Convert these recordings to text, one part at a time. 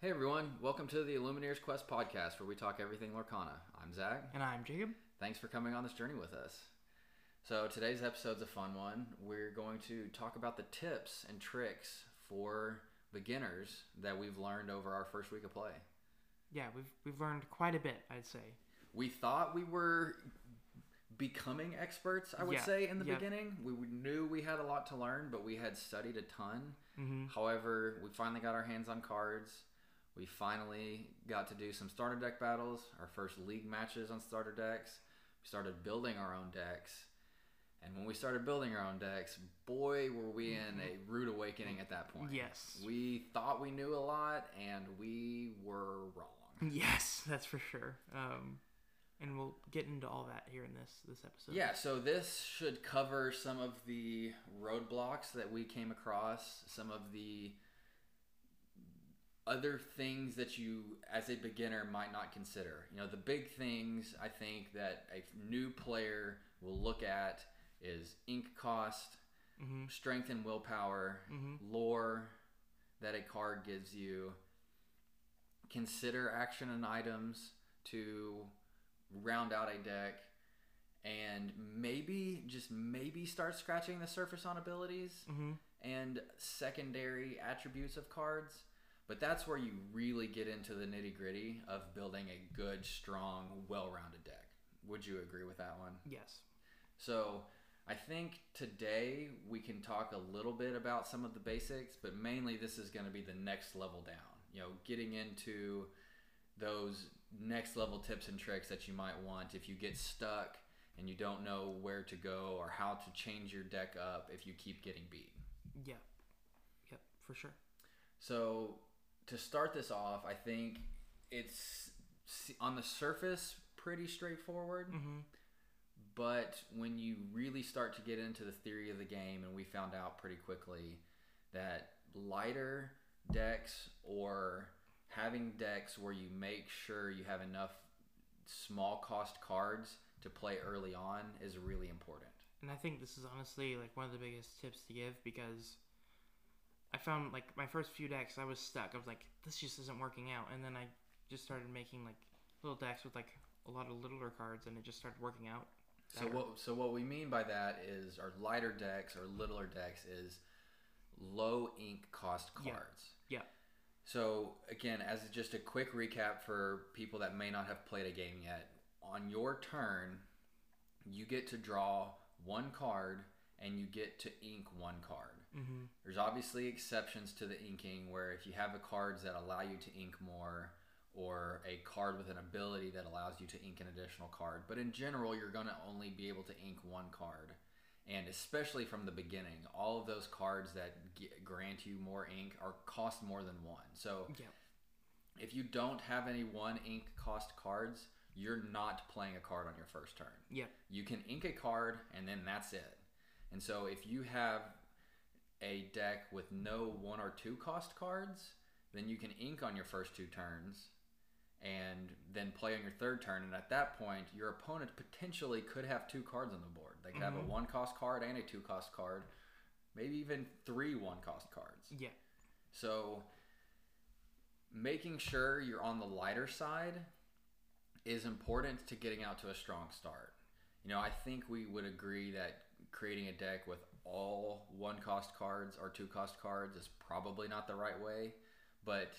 Hey everyone, welcome to the Illumineers Quest podcast where we talk everything Lorcana. I'm Zach. And I'm Jacob. Thanks for coming on this journey with us. So today's episode's a fun one. We're going to talk about the tips and tricks for beginners that we've learned over our first week of play. Yeah, we've we've learned quite a bit, I'd say. We thought we were becoming experts, I would Yeah, say, in the yep. beginning. We knew we had a lot to learn, but we had studied a ton. Mm-hmm. However, we finally got our hands on cards. We finally got to do some starter deck battles, our first league matches on starter decks. We started building our own decks. And when we started building our own decks, boy, were we in a rude awakening at that point. Yes. We thought we knew a lot, and we were wrong. Yes, that's for sure. Um, and we'll get into all that here in this this episode. Yeah, so this should cover some of the roadblocks that we came across, some of the other things that you, as a beginner, might not consider. You know, the big things I think that a new player will look at is ink cost, Mm-hmm. strength and willpower, Mm-hmm. lore that a card gives you, consider action and items to round out a deck, and maybe, just maybe start scratching the surface on abilities Mm-hmm. and secondary attributes of cards. But that's where you really get into the nitty gritty of building a good, strong, well rounded deck. Would you agree with that one? Yes. So I think today we can talk a little bit about some of the basics, but mainly this is going to be the next level down. You know, getting into those next level tips and tricks that you might want if you get stuck and you don't know where to go or how to change your deck up if you keep getting beat. Yeah. Yep. For sure. So to start this off, I think it's on the surface pretty straightforward. Mm-hmm. But when you really start to get into the theory of the game, and we found out pretty quickly that lighter decks or having decks where you make sure you have enough small cost cards to play early on is really important. And I think this is honestly like one of the biggest tips to give because I found like my first few decks I was stuck. I was like, this just isn't working out, and then I just started making like little decks with like a lot of littler cards, and it just started working out. So what so what we mean by that is our lighter decks or littler decks is low ink cost cards. Yeah. cards. Yeah. So again, as just a quick recap for people that may not have played a game yet, on your turn, you get to draw one card and you get to ink one card. Mm-hmm. There's obviously exceptions to the inking where if you have a cards that allow you to ink more or a card with an ability that allows you to ink an additional card, but in general you're going to only be able to ink one card. And especially from the beginning, all of those cards that g grant you more ink are cost more than one. So Yeah. if you don't have any one ink cost cards, you're not playing a card on your first turn. Yeah. You can ink a card and then that's it. And so if you have a deck with no one or two cost cards, then you can ink on your first two turns and then play on your third turn. And at that point, your opponent potentially could have two cards on the board. They could have a Mhm. one cost card and a two cost card, maybe even three one cost cards. Yeah. So making sure you're on the lighter side is important to getting out to a strong start. You know, I think we would agree that creating a deck with all one cost cards or two cost cards is probably not the right way, but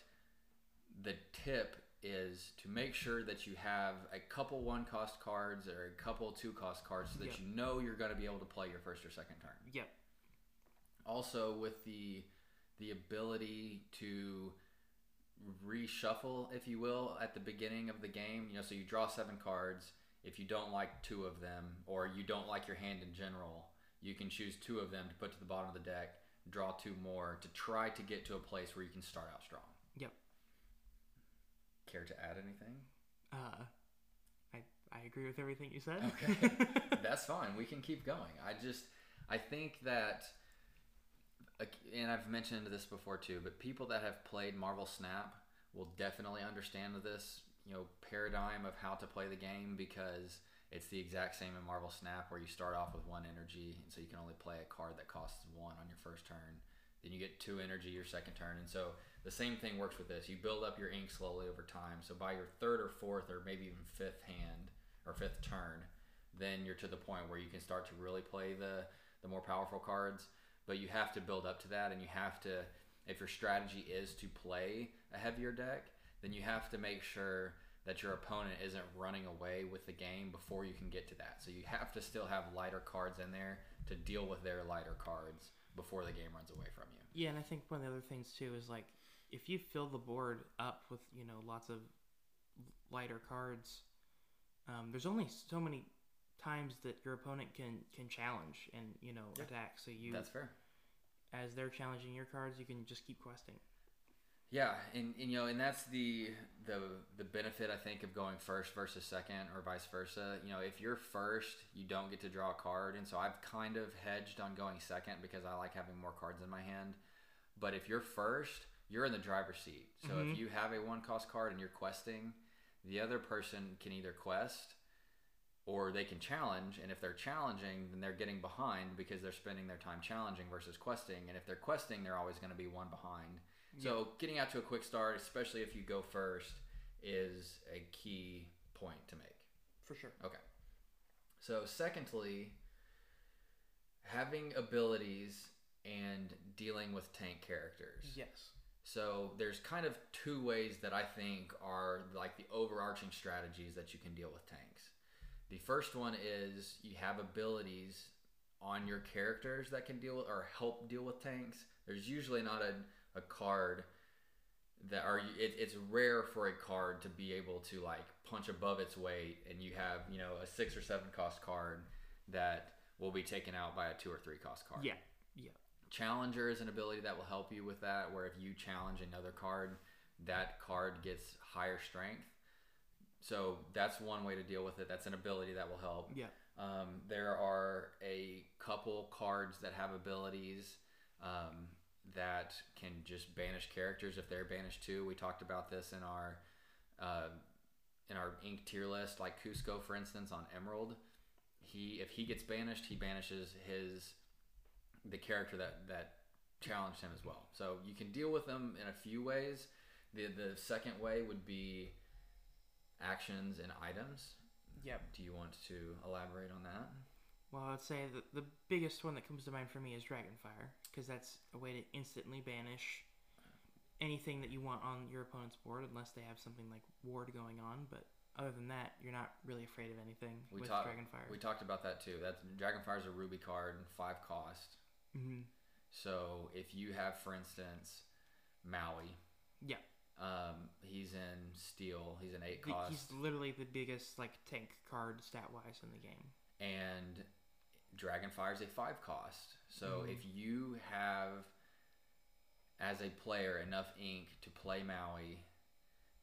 the tip is to make sure that you have a couple one cost cards or a couple two cost cards so that Yep. you know you're going to be able to play your first or second turn Yeah. also with the the ability to reshuffle if you will at the beginning of the game you know so you draw seven cards if you don't like two of them or you don't like your hand in general you can choose two of them to put to the bottom of the deck draw two more to try to get to a place where you can start out strong Yep. care to add anything Uh, I I agree with everything you said. Okay. That's fine. We can keep going. I just, I think that, and I've mentioned this before too, but people that have played Marvel Snap will definitely understand this, you know, paradigm of how to play the game because it's the exact same in Marvel Snap where you start off with one energy, and so you can only play a card that costs one on your first turn. Then you get two energy your second turn. And so the same thing works with this. You build up your ink slowly over time. So by your third or fourth or maybe even fifth hand or fifth turn, then you're to the point where you can start to really play the the more powerful cards. But you have to build up to that, and you have to, if your strategy is to play a heavier deck, then you have to make sure that your opponent isn't running away with the game before you can get to that. So you have to still have lighter cards in there to deal with their lighter cards before the game runs away from you. Yeah, and I think one of the other things too is like if you fill the board up with you know lots of lighter cards, um, there's only so many times that your opponent can can challenge and you know Yeah. attack. So you That's fair. as they're challenging your cards, you can just keep questing. Yeah, and, and you know, and that's the the the benefit I think of going first versus second, or vice versa. You know, if you're first, you don't get to draw a card, and so I've kind of hedged on going second because I like having more cards in my hand. But if you're first, you're in the driver's seat. So Mhm. if you have a one cost card and you're questing, the other person can either quest or they can challenge. And if they're challenging, then they're getting behind because they're spending their time challenging versus questing. And if they're questing, they're always going to be one behind. So getting out to a quick start, especially if you go first, is a key point to make. For sure. Okay. So secondly, having abilities and dealing with tank characters. Yes. So there's kind of two ways that I think are like the overarching strategies that you can deal with tanks. The first one is you have abilities on your characters that can deal with or help deal with tanks. There's usually not a, a card that are it, it's rare for a card to be able to like punch above its weight and you have you know a six or seven cost card that will be taken out by a two or three cost card Yeah. Yeah. Challenger is an ability that will help you with that, where if you challenge another card, that card gets higher strength. So that's one way to deal with it. That's an ability that will help. Yeah. Um, there are a couple cards that have abilities um, that can just banish characters if they're banished too. We talked about this in our uh, in our ink tier list, like Kuzco, for instance, on Emerald. He if he gets banished, he banishes his the character that that challenged him as well. So you can deal with them in a few ways. The the second way would be actions and items. Yep. Do you want to elaborate on that? Well, I'd say that the biggest one that comes to mind for me is Dragonfire, because that's a way to instantly banish anything that you want on your opponent's board, unless they have something like Ward going on. But other than that, you're not really afraid of anything We with talked Dragonfire. we talked about that too. That's Dragonfire is a ruby card, five cost. hmm So if you have, for instance, Maui, Yeah. um, he's in steel. He's an eight cost. He's literally the biggest like tank card stat wise in the game. and Dragonfire is a five cost. So Mhm. if you have, as a player, enough ink to play Maui,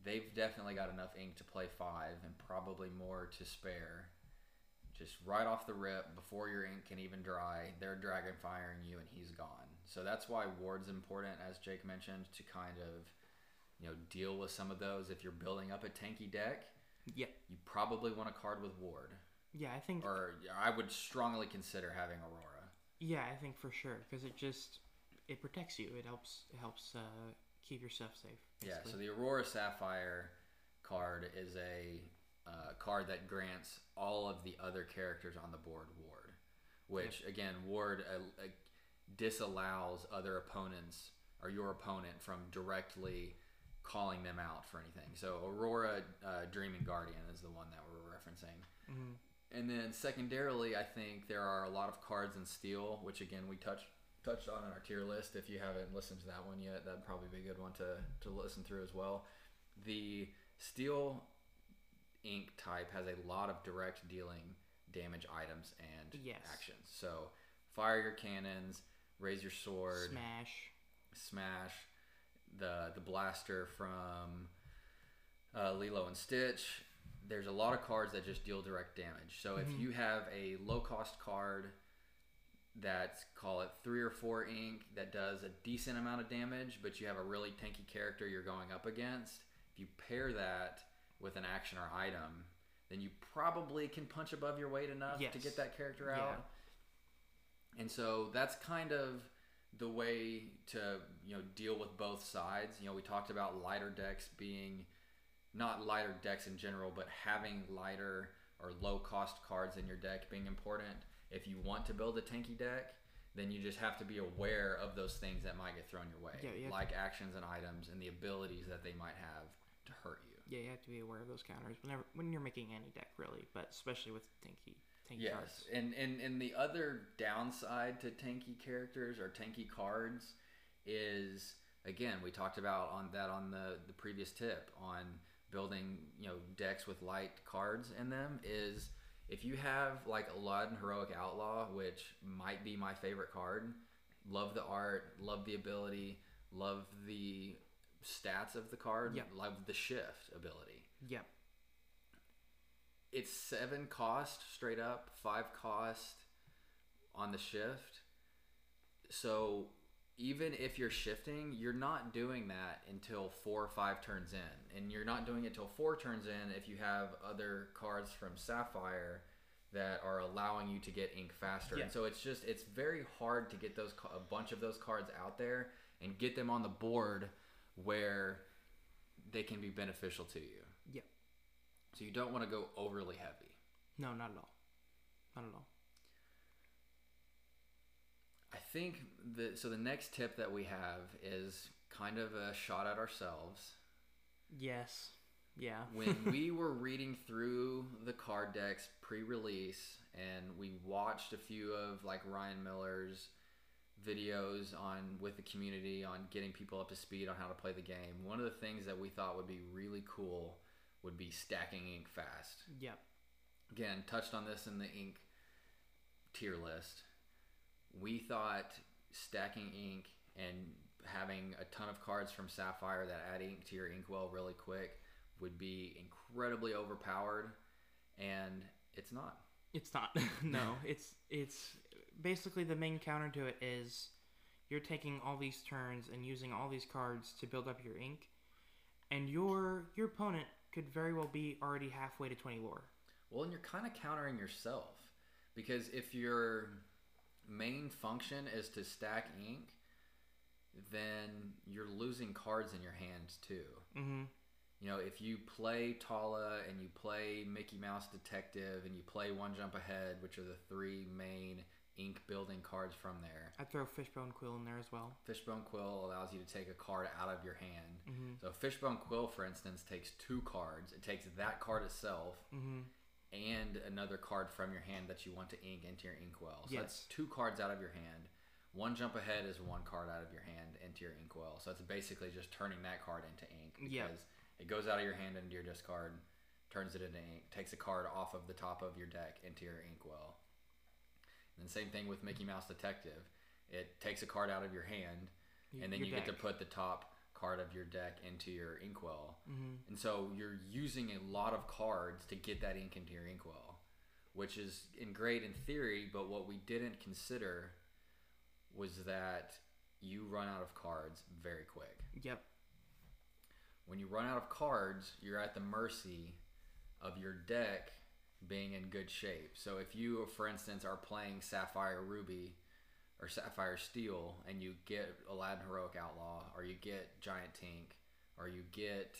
they've definitely got enough ink to play five and probably more to spare. Just right off the rip, before your ink can even dry, they're Dragonfiring you and he's gone. So that's why Ward's important, as Jake mentioned, to kind of, you know, deal with some of those. If you're building up a tanky deck, Yeah. you probably want a card with Ward Yeah, I think. or I would strongly consider having Aurora. Yeah, I think for sure because it just it protects you. It helps. It helps uh, keep your stuff safe. Yeah, so the Aurora Sapphire card is a uh, card that grants all of the other characters on the board Ward, which again, Ward uh, disallows other opponents or your opponent from directly calling them out for anything. So Aurora uh, Dreaming Guardian is the one that we're referencing. Mhm. And then secondarily, I think there are a lot of cards in steel, which again we touched touched on in our tier list. If you haven't listened to that one yet, that'd probably be a good one to, to listen through as well. The steel ink type has a lot of direct dealing damage items and Yes. actions. So fire your cannons, raise your sword, Smash. smash the the blaster from uh, Lilo and Stitch. There's a lot of cards that just deal direct damage. So if Mhm. you have a low cost card that's call it three or four ink that does a decent amount of damage, but you have a really tanky character you're going up against, if you pair that with an action or item, then you probably can punch above your weight enough to get that character Yeah. out. And so that's kind of the way to you know deal with both sides. You know, we talked about lighter decks being not lighter decks in general, but having lighter or low cost cards in your deck being important. If you want to build a tanky deck, then you just have to be aware of those things that might get thrown your way, Yeah, you like actions and items and the abilities that they might have to hurt you. Yeah, you have to be aware of those counters whenever when you're making any deck, really, but especially with tanky tanky Yes, cards. and, and and the other downside to tanky characters or tanky cards is again we talked about on that on the the previous tip on building you know decks with light cards in them is if you have like Aladdin Heroic Outlaw, which might be my favorite card, love the art, love the ability, love the stats of the card, Yep. love the shift ability Yep. it's seven cost straight up, five cost on the shift. So even if you're shifting, you're not doing that until four or five turns in, and you're not doing it till four turns in if you have other cards from Sapphire that are allowing you to get ink faster. Yeah. And so it's just it's very hard to get those a bunch of those cards out there and get them on the board where they can be beneficial to you. Yep. So you don't want to go overly heavy. No, not at all. Not at all. I think the so the next tip that we have is kind of a shot at ourselves. Yes. Yeah. When we were reading through the card decks pre-release and we watched a few of like Ryan Miller's videos on with the community on getting people up to speed on how to play the game, one of the things that we thought would be really cool would be stacking ink fast. Yep. again touched on this in the ink tier list we thought stacking ink and having a ton of cards from sapphire that add ink to your inkwell really quick would be incredibly overpowered and it's not It's not. no, it's it's basically the main counter to it is you're taking all these turns and using all these cards to build up your ink, and your your opponent could very well be already halfway to twenty lore. well and you're kind of countering yourself because if your main function is to stack ink then you're losing cards in your hands too Mm-hmm. You know, if you play Tala and you play Mickey Mouse Detective and you play One Jump Ahead, which are the three main ink building cards from there, I'd throw Fishbone Quill in there as well. Fishbone Quill allows you to take a card out of your hand. Mm-hmm. So Fishbone Quill, for instance, takes two cards. It takes that card itself Mm-hmm. And another card from your hand that you want to ink into your inkwell. So that's two cards out of your hand. One jump ahead is one card out of your hand into your inkwell. So it's basically just turning that card into ink because Yeah. it goes out of your hand into your discard, turns it into ink, takes a card off of the top of your deck into your inkwell. And then same thing with Mickey Mouse Detective. It takes a card out of your hand, and then Your you get to put the top card of your deck into your inkwell. Mm-hmm. And so you're using a lot of cards to get that ink into your inkwell, which is in great in theory, but what we didn't consider was that you run out of cards very quick. Yep. When you run out of cards, you're at the mercy of your deck being in good shape. So if you, for instance, are playing Sapphire Ruby or Sapphire Steel and you get Aladdin Heroic Outlaw or you get Giant Tink or you get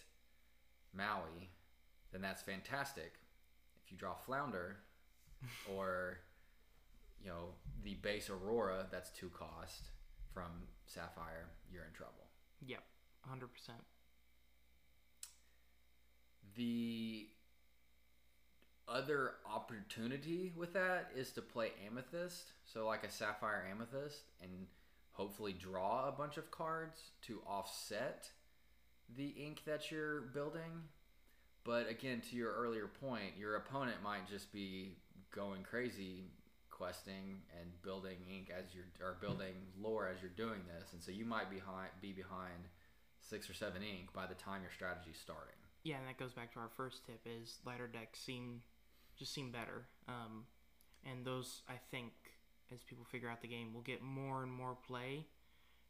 Maui, then that's fantastic. If you draw Flounder or you know the base Aurora, that's two cost from Sapphire, you're in trouble. Yep. Hundred percent. The other opportunity with that is to play Amethyst, so like a Sapphire Amethyst, and hopefully draw a bunch of cards to offset the ink that you're building. But again, to your earlier point, your opponent might just be going crazy questing and building ink as you're or building mm-hmm. lore as you're doing this, and so you might be behind be behind six or seven ink by the time your strategy's starting. Yeah, and that goes back to our first tip: is lighter decks seem just seem better, um, and those I think as people figure out the game will get more and more play,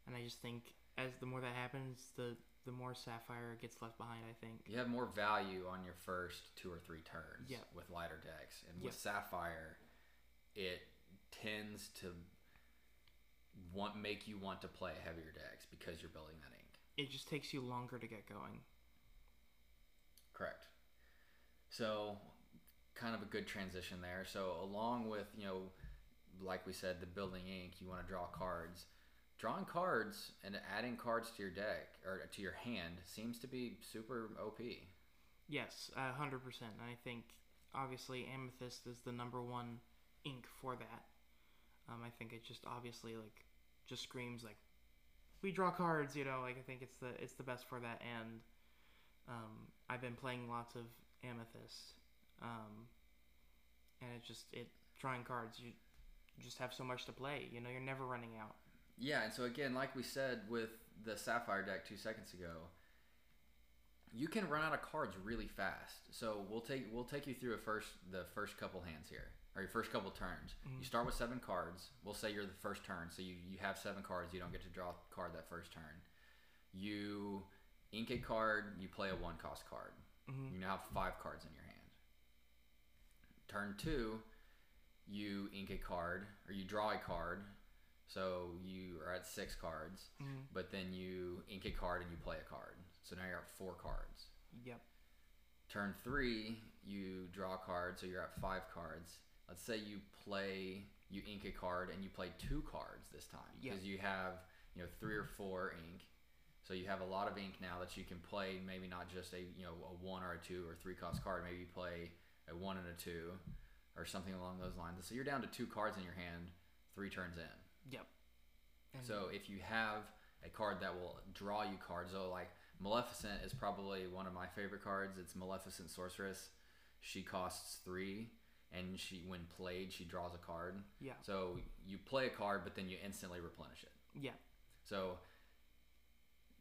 and I just think as the more that happens, the the more Sapphire gets left behind. I think. You have more value on your first two or three turns Yeah. with lighter decks, and with. Sapphire, it tends to want make you want to play heavier decks because you're building that ink. It just takes you longer to get going. Correct. So, kind of a good transition there. So, along with you know, like we said, the building ink, you want to draw cards. Drawing cards and adding cards to your deck or to your hand seems to be super OP. Yes, hundred percent. I think obviously amethyst is the number one ink for that. Um, I think it just obviously like just screams like we draw cards. You know, like I think it's the it's the best for that. And um, I've been playing lots of amethyst, um, and it just it drawing cards. You just have so much to play. You know, you're never running out. Yeah, and so again, like we said with the Sapphire deck two seconds ago, you can run out of cards really fast. So we'll take we'll take you through a first the first couple hands here, or your first couple turns. Mhm. You start with seven cards. We'll say you're the first turn, so you you have seven cards. You don't get to draw a card that first turn. You ink a card. You play a one cost card. Mhm. You now have five cards in your hand. Turn two, you ink a card or you draw a card. So you are at six cards, Mhm. but then you ink a card and you play a card. So now you're at four cards. Yep. Turn three, you draw a card, so you're at five cards. Let's say you play, you ink a card and you play two cards this time because you have, you know, three or four ink. So you have a lot of ink now that you can play. Maybe not just a you know a one or a two or three cost card. Maybe you play a one and a two, or something along those lines. So you're down to two cards in your hand, three turns in. Yep. And So if you have a card that will draw you cards, so like Maleficent is probably one of my favorite cards. It's Maleficent Sorceress. She costs three, and she when played she draws a card. yeah. So you play a card, but then you instantly replenish it. Yeah. So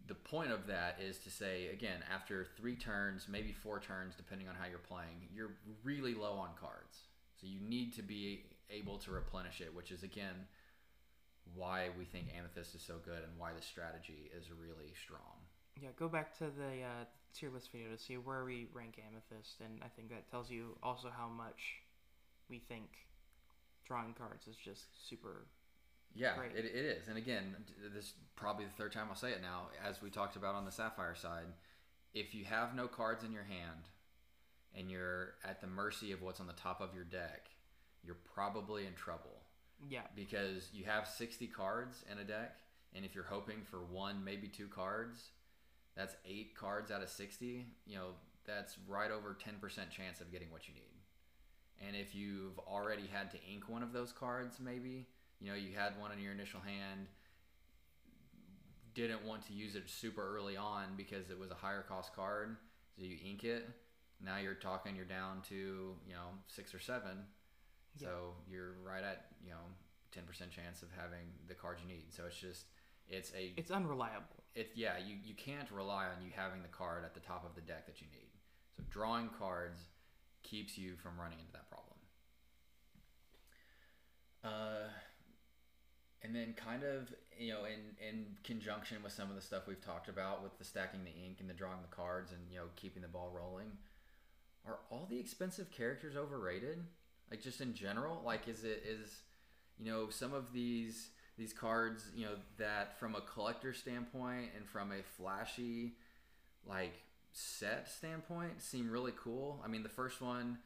the point of that is to say again, after three turns, maybe four turns, depending on how you're playing, you're really low on cards. So you need to be able to replenish it, which is again why we think Amethyst is so good and why the strategy is really strong. Yeah, go back to the uh, tier list video to see where we rank Amethyst, and I think that tells you also how much we think drawing cards is just super. Yeah, Great. it, it is. And again, this is probably the third time I'll say it now. As we talked about on the Sapphire side, if you have no cards in your hand and you're at the mercy of what's on the top of your deck, you're probably in trouble Yeah, because you have 60 cards in a deck. And if you're hoping for one, maybe two cards, that's eight cards out of 60. You know, that's right over 10% chance of getting what you need. And if you've already had to ink one of those cards, maybe, you know, you had one in your initial hand, didn't want to use it super early on because it was a higher cost card, so you ink it. Now you're talking, you're down to, you know, six or seven. Yeah. So you're right at, you know, 10% chance of having the card you need. So it's just, it's a, it's unreliable. it's yeah you, you can't rely on you having the card at the top of the deck that you need so drawing cards keeps you from running into that problem uh, and then kind of you know in in conjunction with some of the stuff we've talked about with the stacking the ink and the drawing the cards and you know keeping the ball rolling are all the expensive characters overrated? Like just in general? Like is it is you know some of these these cards you know that from a collector standpoint and from a flashy like set standpoint seem really cool? I mean the first one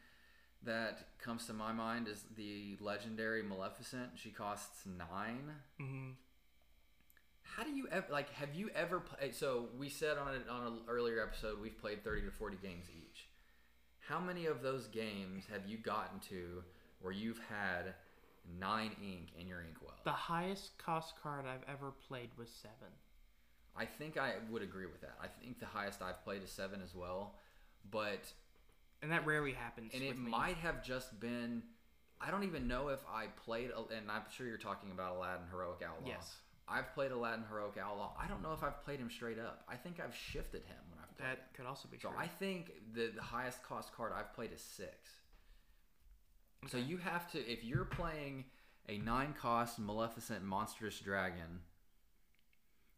that comes to my mind is the legendary maleficent. She costs nine. Hmm how do you ever like have you ever played so we said on it on an earlier episode we've played 30 to 40 games each. How many of those games have you gotten to where you've had nine ink in your inkwell The highest cost card I've ever played was seven. I think I would agree with that. I think the highest I've played is seven as well, but And that rarely happens. and it me. might have just been. I don't even know if I played, and I'm sure you're talking about Aladdin Heroic Outlaw. Yes. I've played Aladdin Heroic Outlaw. I don't know if I've played him straight up. I think I've shifted him when I've played him. That could also be true. So true. I think the, the highest cost card I've played is six. So you have to, if you're playing a nine cost Maleficent Monstrous Dragon,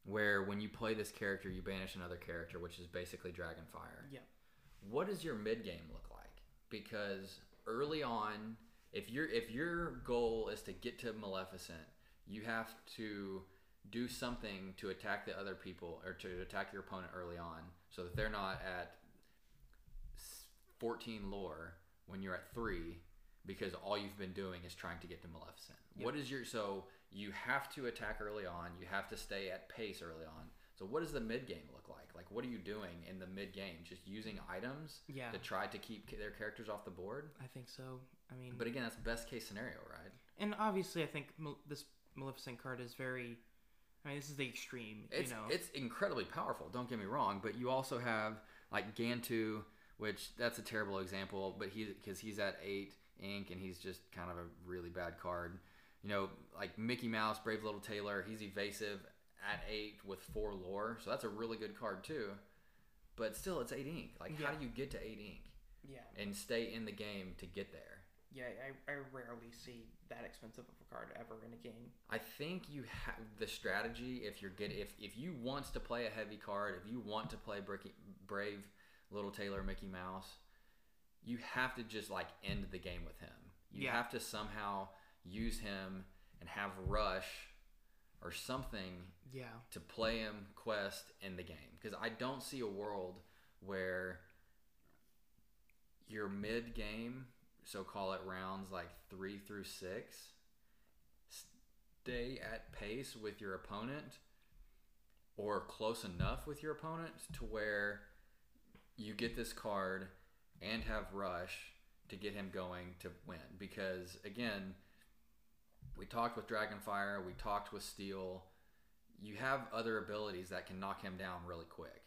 where when you play this character, you banish another character, which is basically Dragonfire. Yep. What does your mid game look like? Because early on, if your if your goal is to get to Maleficent, you have to do something to attack the other people or to attack your opponent early on so that they're not at 14 lore when you're at 3 because all you've been doing is trying to get to Maleficent. What is your so you have to attack early on, you have to stay at pace early on. So what does the mid game look like? Like what are you doing in the mid game? Just using items Yeah. to try to keep their characters off the board? I think so. I mean, But again, that's best case scenario, right? and obviously, I think Mal- this Maleficent card is very. I mean, this is the extreme. It's you know. it's incredibly powerful. Don't get me wrong, but you also have like Gantu, which that's a terrible example, but he because he's at eight ink and he's just kind of a really bad card. You know, like Mickey Mouse, Brave Little Tailor, he's evasive at eight with four lore, so that's a really good card too. But still, it's eight ink. Like, how do you get to eight ink yeah. and stay in the game to get there? Yeah. I, I rarely see that expensive of a card ever in a game. I think you have the strategy if you're get if if you want to play a heavy card, if you want to play Bricky, Brave Little Tailor Mickey Mouse, you have to just like end the game with him. You Yeah. have to somehow use him and have rush or something Yeah. to play him quest in the game because I don't see a world where your mid game, so call it rounds like three through six, stay at pace with your opponent or close enough with your opponent to where you get this card and have rush to get him going to win because again we talked with dragonfire we talked with steel you have other abilities that can knock him down really quick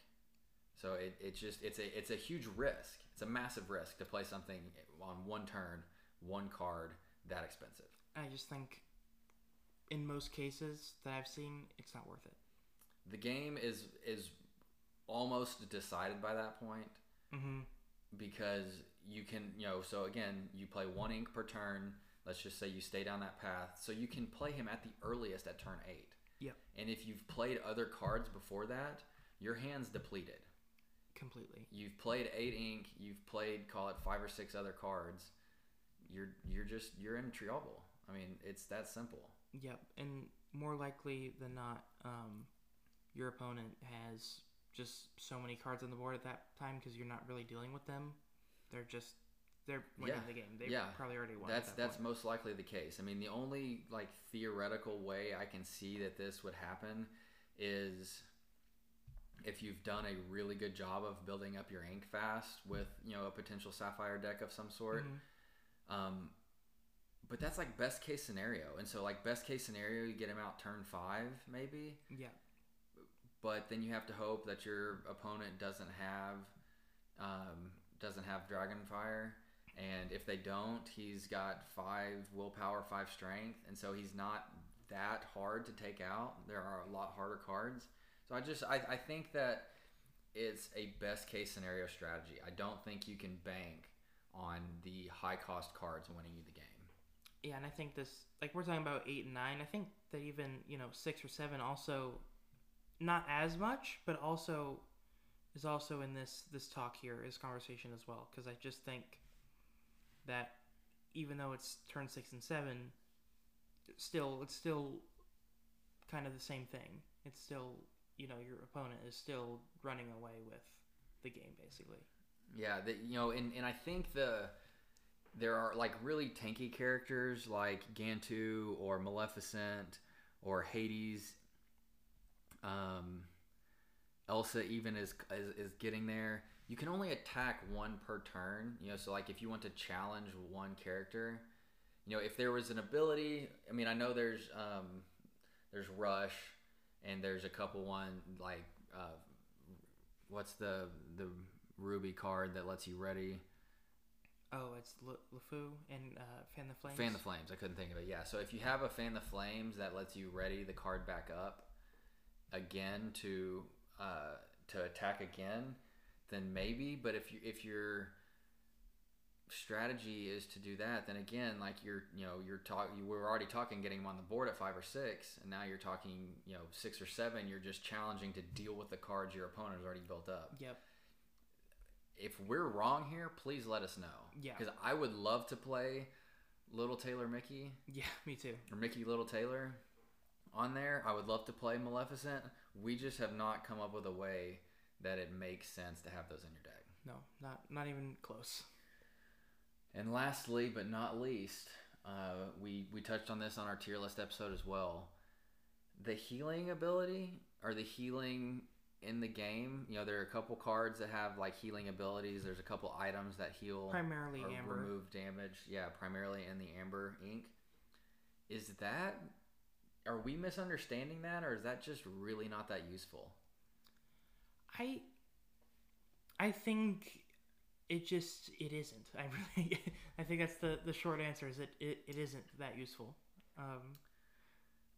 so it, it's just it's a it's a huge risk it's a massive risk to play something on one turn one card that expensive I just think, in most cases that I've seen, it's not worth it. the game is is almost decided by that point Mm-hmm. because you can you know so again you play one ink per turn let's just say you stay down that path so you can play him at the earliest at turn 8 Yep. and if you've played other cards before that your hand's depleted Completely. you've played 8 ink you've played call it 5 or 6 other cards you're you're just you're in trouble i mean it's that simple Yep. And more likely than not, um, your opponent has just so many cards on the board at that time because you're not really dealing with them. They're just they're winning Yeah. the game. They Yeah. probably already won. That's that that's point. most likely the case. I mean, the only like theoretical way I can see that this would happen is if you've done a really good job of building up your ink fast with you know a potential sapphire deck of some sort. Mhm. Um, but that's like best case scenario, and so like best case scenario, you get him out turn five maybe, Yeah. but then you have to hope that your opponent doesn't have um, doesn't have dragonfire and if they don't he's got five willpower five strength. And so he's not that hard to take out. There are a lot harder cards. So i just i, I think that it's a best case scenario strategy. I don't think you can bank on the high cost cards winning you the game. Yeah, and I think this like we're talking about eight and nine. I think that even you know six or seven also not as much, but also is also in this this talk here, this conversation as well. Because I just think that even though it's turn six and seven, still it's still kind of the same thing. It's still you know your opponent is still running away with the game basically. Yeah, that you know, and, and I think the there are like really tanky characters like Gantu or Maleficent or Hades. Um, Elsa even is, is is getting there. You can only attack one per turn. You know, so like if you want to challenge one character, you know, if there was an ability, I mean, I know there's um, there's Rush, and there's a couple one like uh, what's the the Ruby card that lets you ready. Oh, it's Le- LeFou and uh, Fan the Flames. Fan the Flames. I couldn't think of it. Yeah. So if you have a Fan the Flames that lets you ready the card back up again to uh, to attack again, then maybe. But if you if your strategy is to do that, then again, like you're you know you're talking you were already talking getting them on the board at five or six, and now you're talking you know six or seven. You're just challenging to deal with the cards your opponent has already built up. Yep. If we're wrong here, please let us know. Yeah. Because I would love to play Little Tailor Mickey Yeah, me too. or Mickey Little Tailor, on there. I would love to play Maleficent. We just have not come up with a way that it makes sense to have those in your deck. No, not not even close. And lastly, but not least, uh, we we touched on this on our tier list episode as well. The healing ability or the healing in the game. You know, there are a couple cards that have like healing abilities. There's a couple items that heal Primarily or amber. remove damage. Yeah, primarily in the amber ink. Is that are we misunderstanding that or is that just really not that useful? I I think it just it isn't. I really I think that's the the short answer is it it, it isn't that useful. Um,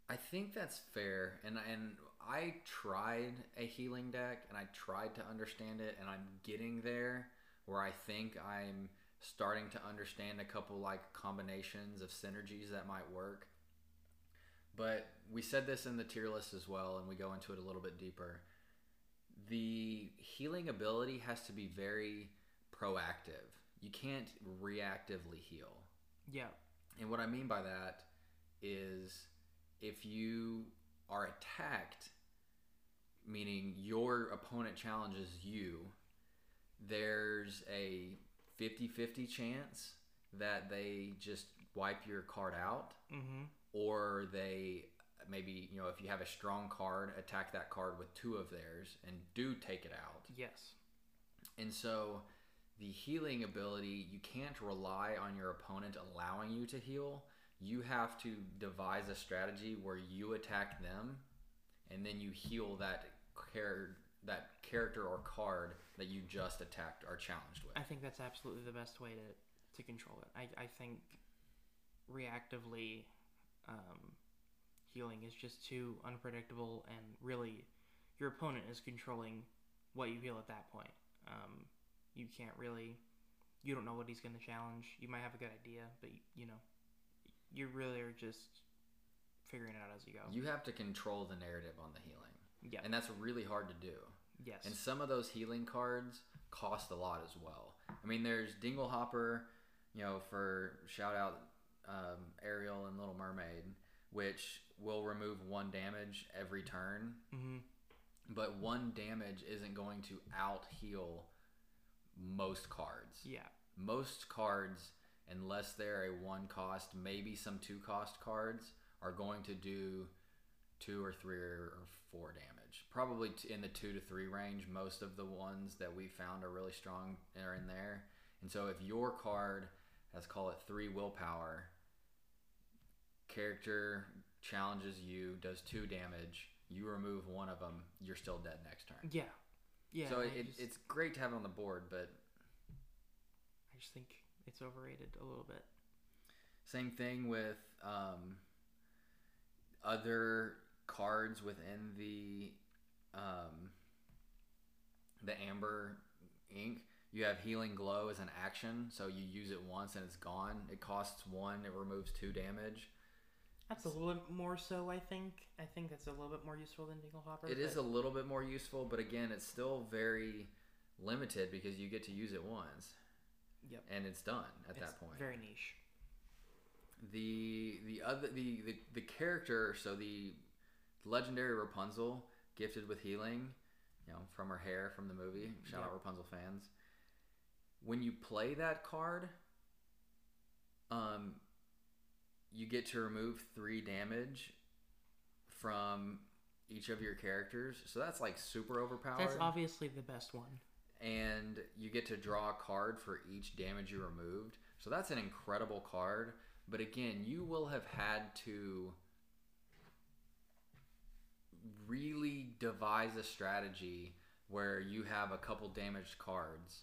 I think that's fair, and and I tried a healing deck, and I tried to understand it, and I'm getting there where I think I'm starting to understand a couple like combinations of synergies that might work. But we said this in the tier list as well, and we go into it a little bit deeper. The healing ability has to be very proactive. You can't reactively heal. yeah, And what I mean by that is if you are attacked, meaning your opponent challenges you, there's a 50 50 chance that they just wipe your card out, mm-hmm. or they maybe, you know, if you have a strong card, attack that card with two of theirs and do take it out. yes, And so the healing ability, you can't rely on your opponent allowing you to heal. You have to devise a strategy where you attack them and then you heal that char- that character or card that you just attacked or challenged with. I think that's absolutely the best way to to control it. I I think reactively um, healing is just too unpredictable, and really your opponent is controlling what you heal at that point. Um, you can't really, you don't know what he's going to challenge. You might have a good idea, but you know, you really are just figuring it out as you go. You have to control the narrative on the healing. yeah. And that's really hard to do. yes. And some of those healing cards cost a lot as well. I mean, there's Dinglehopper, you know, for shout out um, Ariel and Little Mermaid, which will remove one damage every turn. hmm But one damage isn't going to out heal most cards. Yeah. Most cards, unless they're a one cost, maybe some two cost cards, are going to do two or three or four damage. Probably in the two to three range. Most of the ones that we found are really strong are in there. And so if your card has call it three willpower, character challenges you, does two damage, you remove one of them, you're still dead next turn. Yeah. Yeah. so it, just- it's great to have it on the board, but I just think it's overrated a little bit. Same thing with um, other cards within the um, the amber ink. You have healing glow as an action, so you use it once and it's gone. It costs one. It removes two damage. That's a little bit more so, I think. I think that's a little bit more useful than Dinglehopper. It is a little bit more useful, but again, it's still very limited because you get to use it once Yep. and it's done at it's that point. Very niche. the the other the, the the character so the legendary rapunzel gifted with healing you know from her hair from the movie shout Yeah. out rapunzel fans when you play that card um you get to remove three damage from each of your characters so that's like super overpowered That's obviously the best one. and you get to draw a card for each damage you removed. So that's an incredible card. But again, you will have had to really devise a strategy where you have a couple damaged cards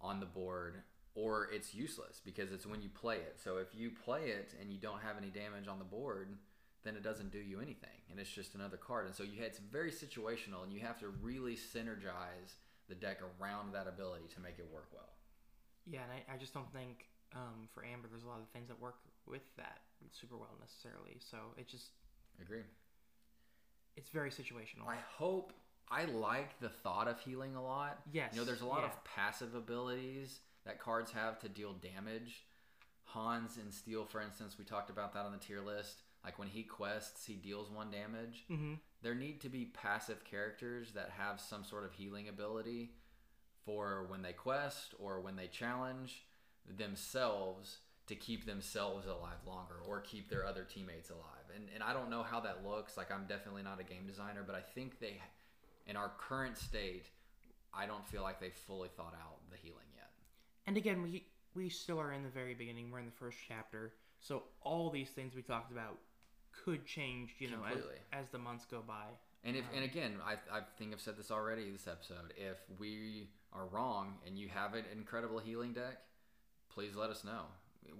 on the board or it's useless because it's when you play it. So if you play it and you don't have any damage on the board, then it doesn't do you anything and it's just another card. And so you had it's very situational and you have to really synergize the deck around that ability to make it work well. Yeah, and I, I just don't think um, for Amber there's a lot of things that work with that super well necessarily. So it just agree. it's very situational. I hope I like the thought of healing a lot. yes. You know, there's a lot yeah. of passive abilities that cards have to deal damage. Hans and Steel, for instance, we talked about that on the tier list. Like when he quests, he deals one damage. Mm-hmm. There need to be passive characters that have some sort of healing ability for when they quest or when they challenge themselves to keep themselves alive longer or keep their other teammates alive. And and I don't know how that looks. Like I'm definitely not a game designer, but I think they in our current state, I don't feel like they fully thought out the healing. And again, we we still are in the very beginning. We're in the first chapter, so all these things we talked about could change. You know, as, as the months go by. And if and um, again, I, I think I've said this already this episode. If we are wrong and you have an incredible healing deck, please let us know.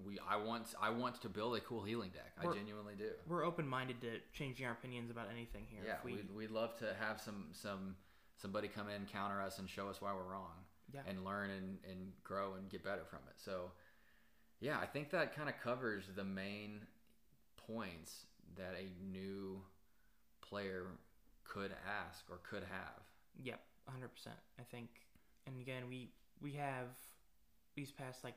We I want I want to build a cool healing deck. I genuinely do. We're open minded to changing our opinions about anything here. Yeah, If we, we'd, we'd love to have some some somebody come in, counter us, and show us why we're wrong, Yeah. and learn and, and grow and get better from it. So, yeah, I think that kind of covers the main points that a new player could ask or could have. Yep, hundred percent. I think, and again, we we have these past like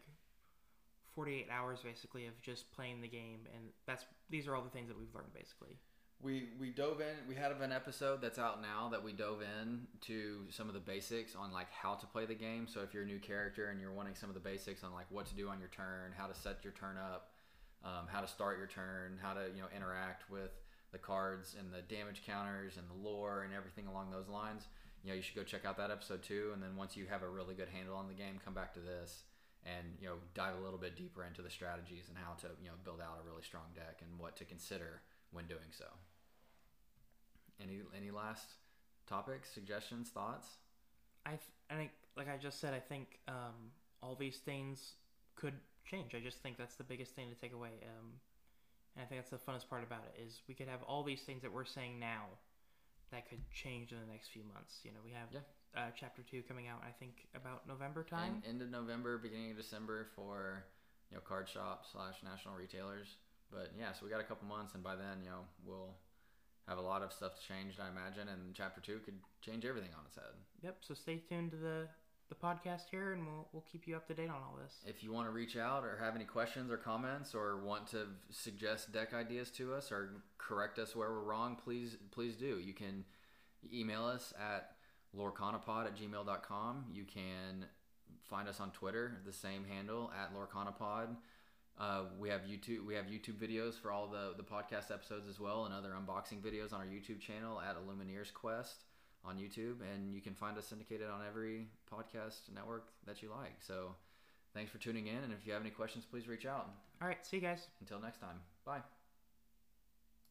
forty eight hours basically of just playing the game, and that's these are all the things that we've learned basically. We we dove in. We had an episode that's out now that we dove in to some of the basics on like how to play the game. So if you're a new character and you're wanting some of the basics on like what to do on your turn, how to set your turn up, um, how to start your turn, how to you know interact with the cards and the damage counters and the lore and everything along those lines. You know you should go check out that episode too. And then once you have a really good handle on the game, come back to this and you know dive a little bit deeper into the strategies and how to you know build out a really strong deck and what to consider when doing so. Any any last topics, suggestions, thoughts? I th- I think, like I just said, I think um, all these things could change. I just think that's the biggest thing to take away. Um, and I think that's the funnest part about it is we could have all these things that we're saying now that could change in the next few months. You know, we have Yeah. uh, chapter two coming out. I think about November time. And end of November, beginning of December for you know card shop slash national retailers. But yeah, so we got a couple months, and by then you know we'll have a lot of stuff changed, I imagine, and chapter two could change everything on its head. Yep. So stay tuned to the the podcast here, and we'll we'll keep you up to date on all this. If you want to reach out or have any questions or comments or want to suggest deck ideas to us or correct us where we're wrong, please please do. You can email us at lorcanapod at gmail.com. You can find us on Twitter, the same handle at lorcanapod. Uh, we have YouTube. We have YouTube videos for all the the podcast episodes as well, and other unboxing videos on our YouTube channel at Illumineers Quest on YouTube, and you can find us syndicated on every podcast network that you like. So, thanks for tuning in, and if you have any questions, please reach out. All right. See you guys. Until next time, bye.